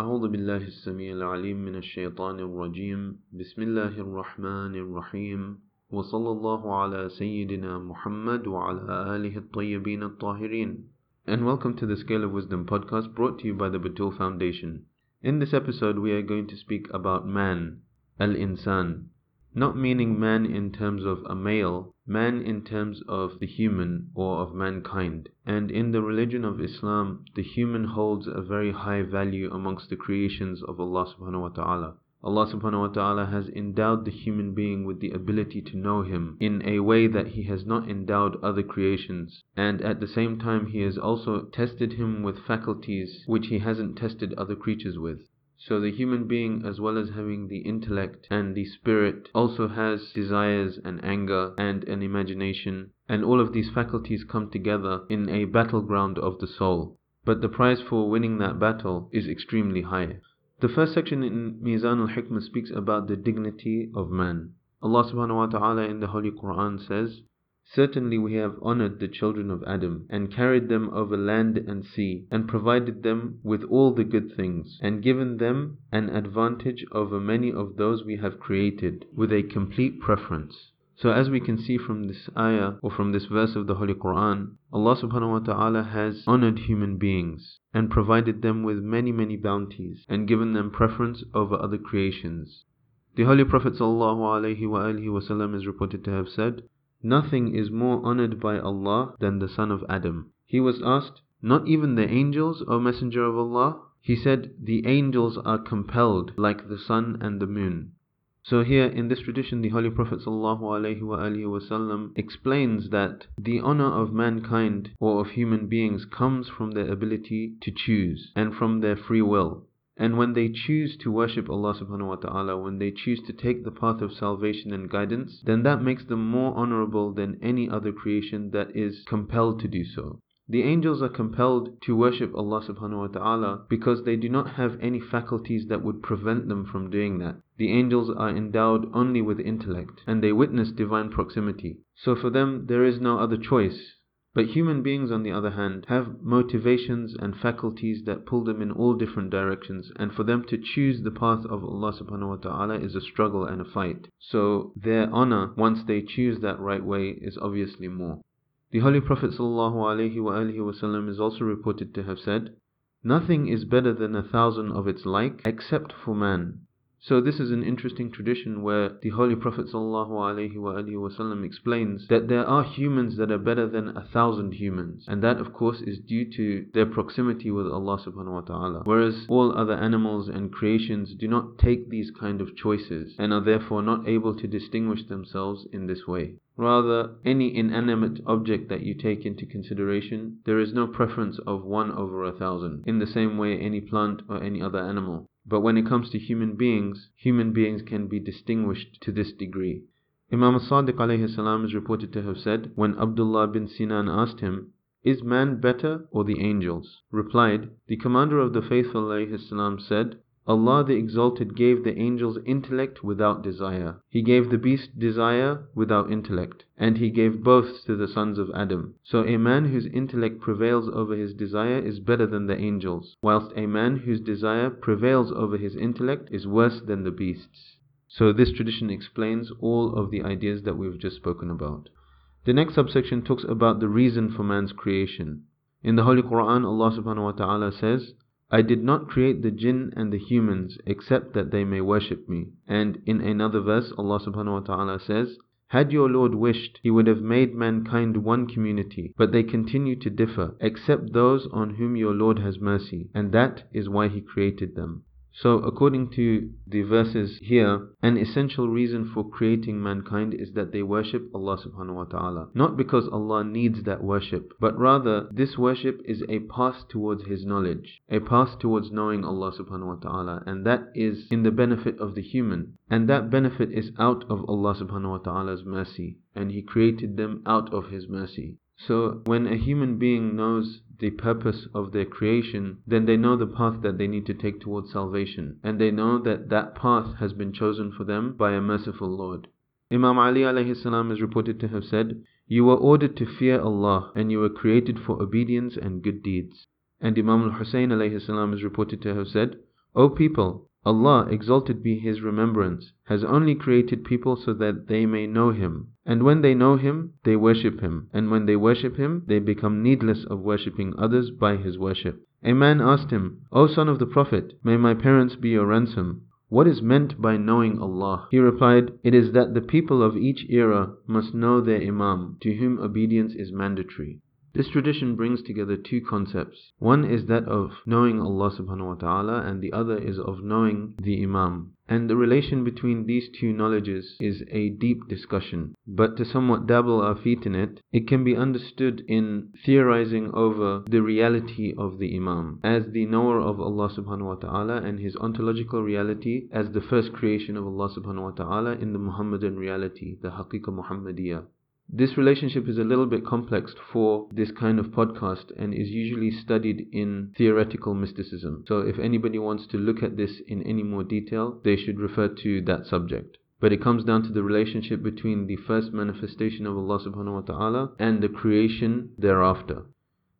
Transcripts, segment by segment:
أعوذ بالله السميع العليم من الشيطان الرجيم بسم الله الرحمن الرحيم وصلى الله على سيدنا محمد وعلى آله الطيبين الطاهرين And welcome to the Scale of Wisdom podcast brought to you by the Batul Foundation. In this episode we are going to speak about man, al-insan, not meaning man in terms of a male, man in terms of the human or of mankind. And in the religion of Islam, the human holds a very high value amongst the creations of Allah subhanahu wa ta'ala. Allah subhanahu wa ta'ala has endowed the human being with the ability to know Him in a way that He has not endowed other creations. And at the same time, He has also tested him with faculties which He hasn't tested other creatures with. So the human being, as well as having the intellect and the spirit, also has desires and anger and an imagination, and all of these faculties come together in a battleground of the soul. But the prize for winning that battle is extremely high. The first section in Mizan al-Hikmah speaks about the dignity of man. Allah subhanahu wa ta'ala in the Holy Quran says, Certainly we have honored the children of Adam, and carried them over land and sea, and provided them with all the good things, and given them an advantage over many of those we have created, with a complete preference. So as we can see from this ayah or from this verse of the Holy Quran, Allah subhanahu wa ta'ala has honored human beings and provided them with many many bounties and given them preference over other creations. The Holy Prophet wasallam is reported to have said, Nothing is more honored by Allah than the son of Adam. He was asked, Not even the angels, O Messenger of Allah? He said, The angels are compelled like the sun and the moon. So here in this tradition the Holy Prophet ﷺ explains that the honor of mankind or of human beings comes from their ability to choose and from their free will. And when they choose to worship Allah subhanahu wa ta'ala, when they choose to take the path of salvation and guidance, then that makes them more honorable than any other creation that is compelled to do so. The angels are compelled to worship Allah subhanahu wa ta'ala because they do not have any faculties that would prevent them from doing that. The angels are endowed only with intellect and they witness divine proximity. So for them there is no other choice but human beings, on the other hand, have motivations and faculties that pull them in all different directions, and for them to choose the path of Allah subhanahu wa ta'ala is a struggle and a fight. So their honor, once they choose that right way, is obviously more. The Holy Prophet ﷺ is also reported to have said, Nothing is better than a thousand of its like except for man. So this is an interesting tradition where the Holy Prophet ﷺ explains that there are humans that are better than a thousand humans. And that of course is due to their proximity with Allah subhanahu wa ta'ala. Whereas all other animals and creations do not take these kind of choices and are therefore not able to distinguish themselves in this way. Rather, any inanimate object that you take into consideration, there is no preference of one over a thousand, in the same way any plant or any other animal. But when it comes to human beings, human beings can be distinguished to this degree. Imam Sadiq alayhi is reported to have said, when Abdullah bin Sinan asked him, Is man better or the angels? replied, The Commander of the Faithful alayhi said, Allah the Exalted gave the angels intellect without desire. He gave the beast desire without intellect. And He gave both to the sons of Adam. So a man whose intellect prevails over his desire is better than the angels, whilst a man whose desire prevails over his intellect is worse than the beasts. So this tradition explains all of the ideas that we've just spoken about. The next subsection talks about the reason for man's creation. In the Holy Quran, Allah subhanahu wa ta'ala says, I did not create the jinn and the humans except that they may worship me. And in another verse, Allah subhanahu wa ta'ala says, Had your Lord wished, He would have made mankind one community, but they continue to differ, except those on whom your Lord has mercy, and that is why He created them. So according to the verses here, an essential reason for creating mankind is that they worship Allah subhanahu wa ta'ala. Not because Allah needs that worship, but rather this worship is a path towards His knowledge, a path towards knowing Allah subhanahu wa ta'ala, and that is in the benefit of the human. And that benefit is out of Allah subhanahu wa ta'ala's mercy, and He created them out of His mercy. So when a human being knows the purpose of their creation, then they know the path that they need to take towards salvation, and they know that that path has been chosen for them by a merciful Lord. Imam Ali alayhi salam is reported to have said, You were ordered to fear Allah, and you were created for obedience and good deeds. And Imam al-Husayn alayhi salam is reported to have said, O people, Allah, exalted be His remembrance, has only created people so that they may know Him. And when they know Him, they worship Him. And when they worship Him, they become needless of worshipping others by His worship. A man asked him, O son of the Prophet, may my parents be your ransom? What is meant by knowing Allah? He replied, It is that the people of each era must know their Imam, to whom obedience is mandatory. This tradition brings together two concepts. One is that of knowing Allah subhanahu wa ta'ala and the other is of knowing the Imam. And the relation between these two knowledges is a deep discussion. But to somewhat dabble our feet in it, it can be understood in theorizing over the reality of the Imam as the knower of Allah subhanahu wa ta'ala and his ontological reality as the first creation of Allah subhanahu wa ta'ala in the Muhammadan reality, the Haqiqa Muhammadiyah. This relationship is a little bit complex for this kind of podcast and is usually studied in theoretical mysticism. So if anybody wants to look at this in any more detail, they should refer to that subject. But it comes down to the relationship between the first manifestation of Allah subhanahu wa ta'ala and the creation thereafter.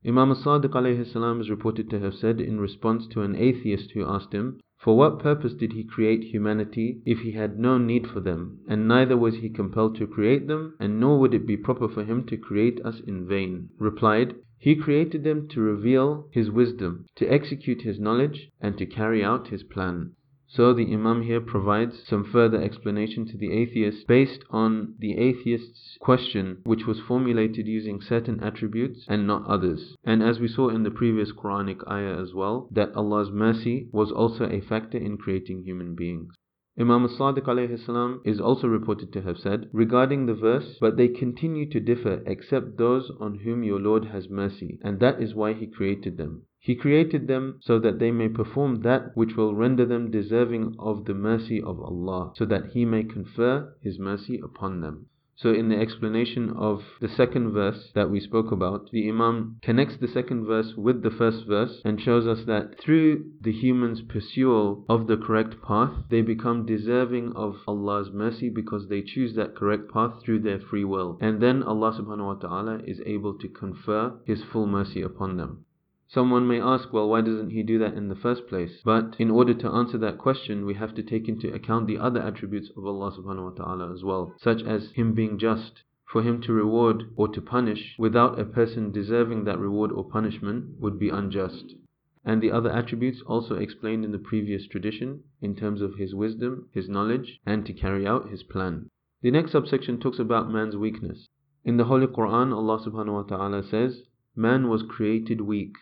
Imam as-Sadiq alayhi salam is reported to have said in response to an atheist who asked him, for what purpose did he create humanity if he had no need for them, and neither was he compelled to create them, and nor would it be proper for him to create us in vain? Replied, He created them to reveal His wisdom, to execute His knowledge, and to carry out His plan. So the Imam here provides some further explanation to the atheist based on the atheist's question which was formulated using certain attributes and not others. And as we saw in the previous Quranic ayah as well, that Allah's mercy was also a factor in creating human beings. Imam as-Sadiq is also reported to have said regarding the verse, But they continue to differ except those on whom your Lord has mercy, and that is why He created them. He created them so that they may perform that which will render them deserving of the mercy of Allah, so that He may confer His mercy upon them. So in the explanation of the second verse that we spoke about, the Imam connects the second verse with the first verse and shows us that through the human's pursuit of the correct path, they become deserving of Allah's mercy because they choose that correct path through their free will. And then Allah subhanahu wa ta'ala is able to confer His full mercy upon them. Someone may ask, well, why doesn't he do that in the first place? But in order to answer that question, we have to take into account the other attributes of Allah subhanahu wa ta'ala as well, such as Him being just. For Him to reward or to punish without a person deserving that reward or punishment would be unjust. And the other attributes also explained in the previous tradition in terms of His wisdom, His knowledge, and to carry out His plan. The next subsection talks about man's weakness. In the Holy Quran, Allah subhanahu wa ta'ala says, Man was created weak.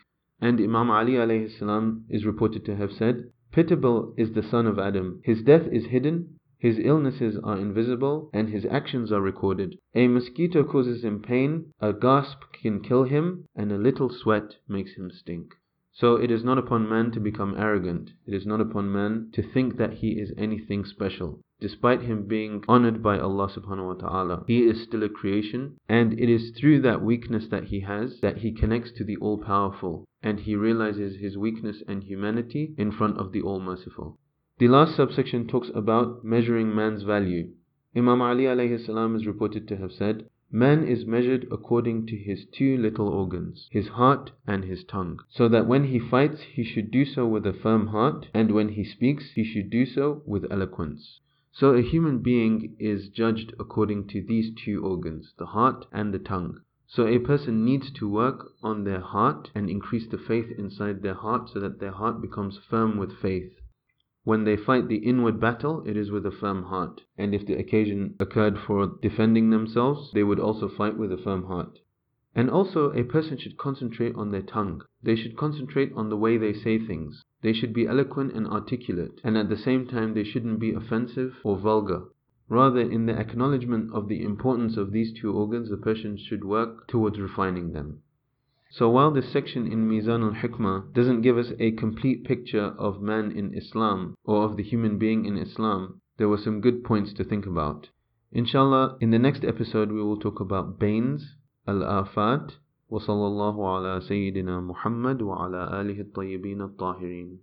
And Imam Ali alayhi is reported to have said, Pitiable is the son of Adam. His death is hidden, his illnesses are invisible, and his actions are recorded. A mosquito causes him pain, a gasp can kill him, and a little sweat makes him stink. So it is not upon man to become arrogant. It is not upon man to think that he is anything special despite him being honored by Allah subhanahu wa ta'ala. He is still a creation, and it is through that weakness that he has that he connects to the All Powerful, and he realizes his weakness and humanity in front of the All Merciful. The last subsection talks about measuring man's value. Imam Ali alayhi salam is reported to have said, Man is measured according to his two little organs, his heart and his tongue, so that when he fights he should do so with a firm heart, and when he speaks he should do so with eloquence. So a human being is judged according to these two organs, the heart and the tongue. So a person needs to work on their heart and increase the faith inside their heart so that their heart becomes firm with faith. When they fight the inward battle, it is with a firm heart. And if the occasion occurred for defending themselves, they would also fight with a firm heart. And also, a person should concentrate on their tongue. They should concentrate on the way they say things. They should be eloquent and articulate, and at the same time they shouldn't be offensive or vulgar. Rather, in the acknowledgement of the importance of these two organs, the person should work towards refining them. So while this section in Mizan al-Hikmah doesn't give us a complete picture of man in Islam or of the human being in Islam, there were some good points to think about. Inshallah, in the next episode we will talk about banes, الآفات وصلى الله على سيدنا محمد وعلى آله الطيبين الطاهرين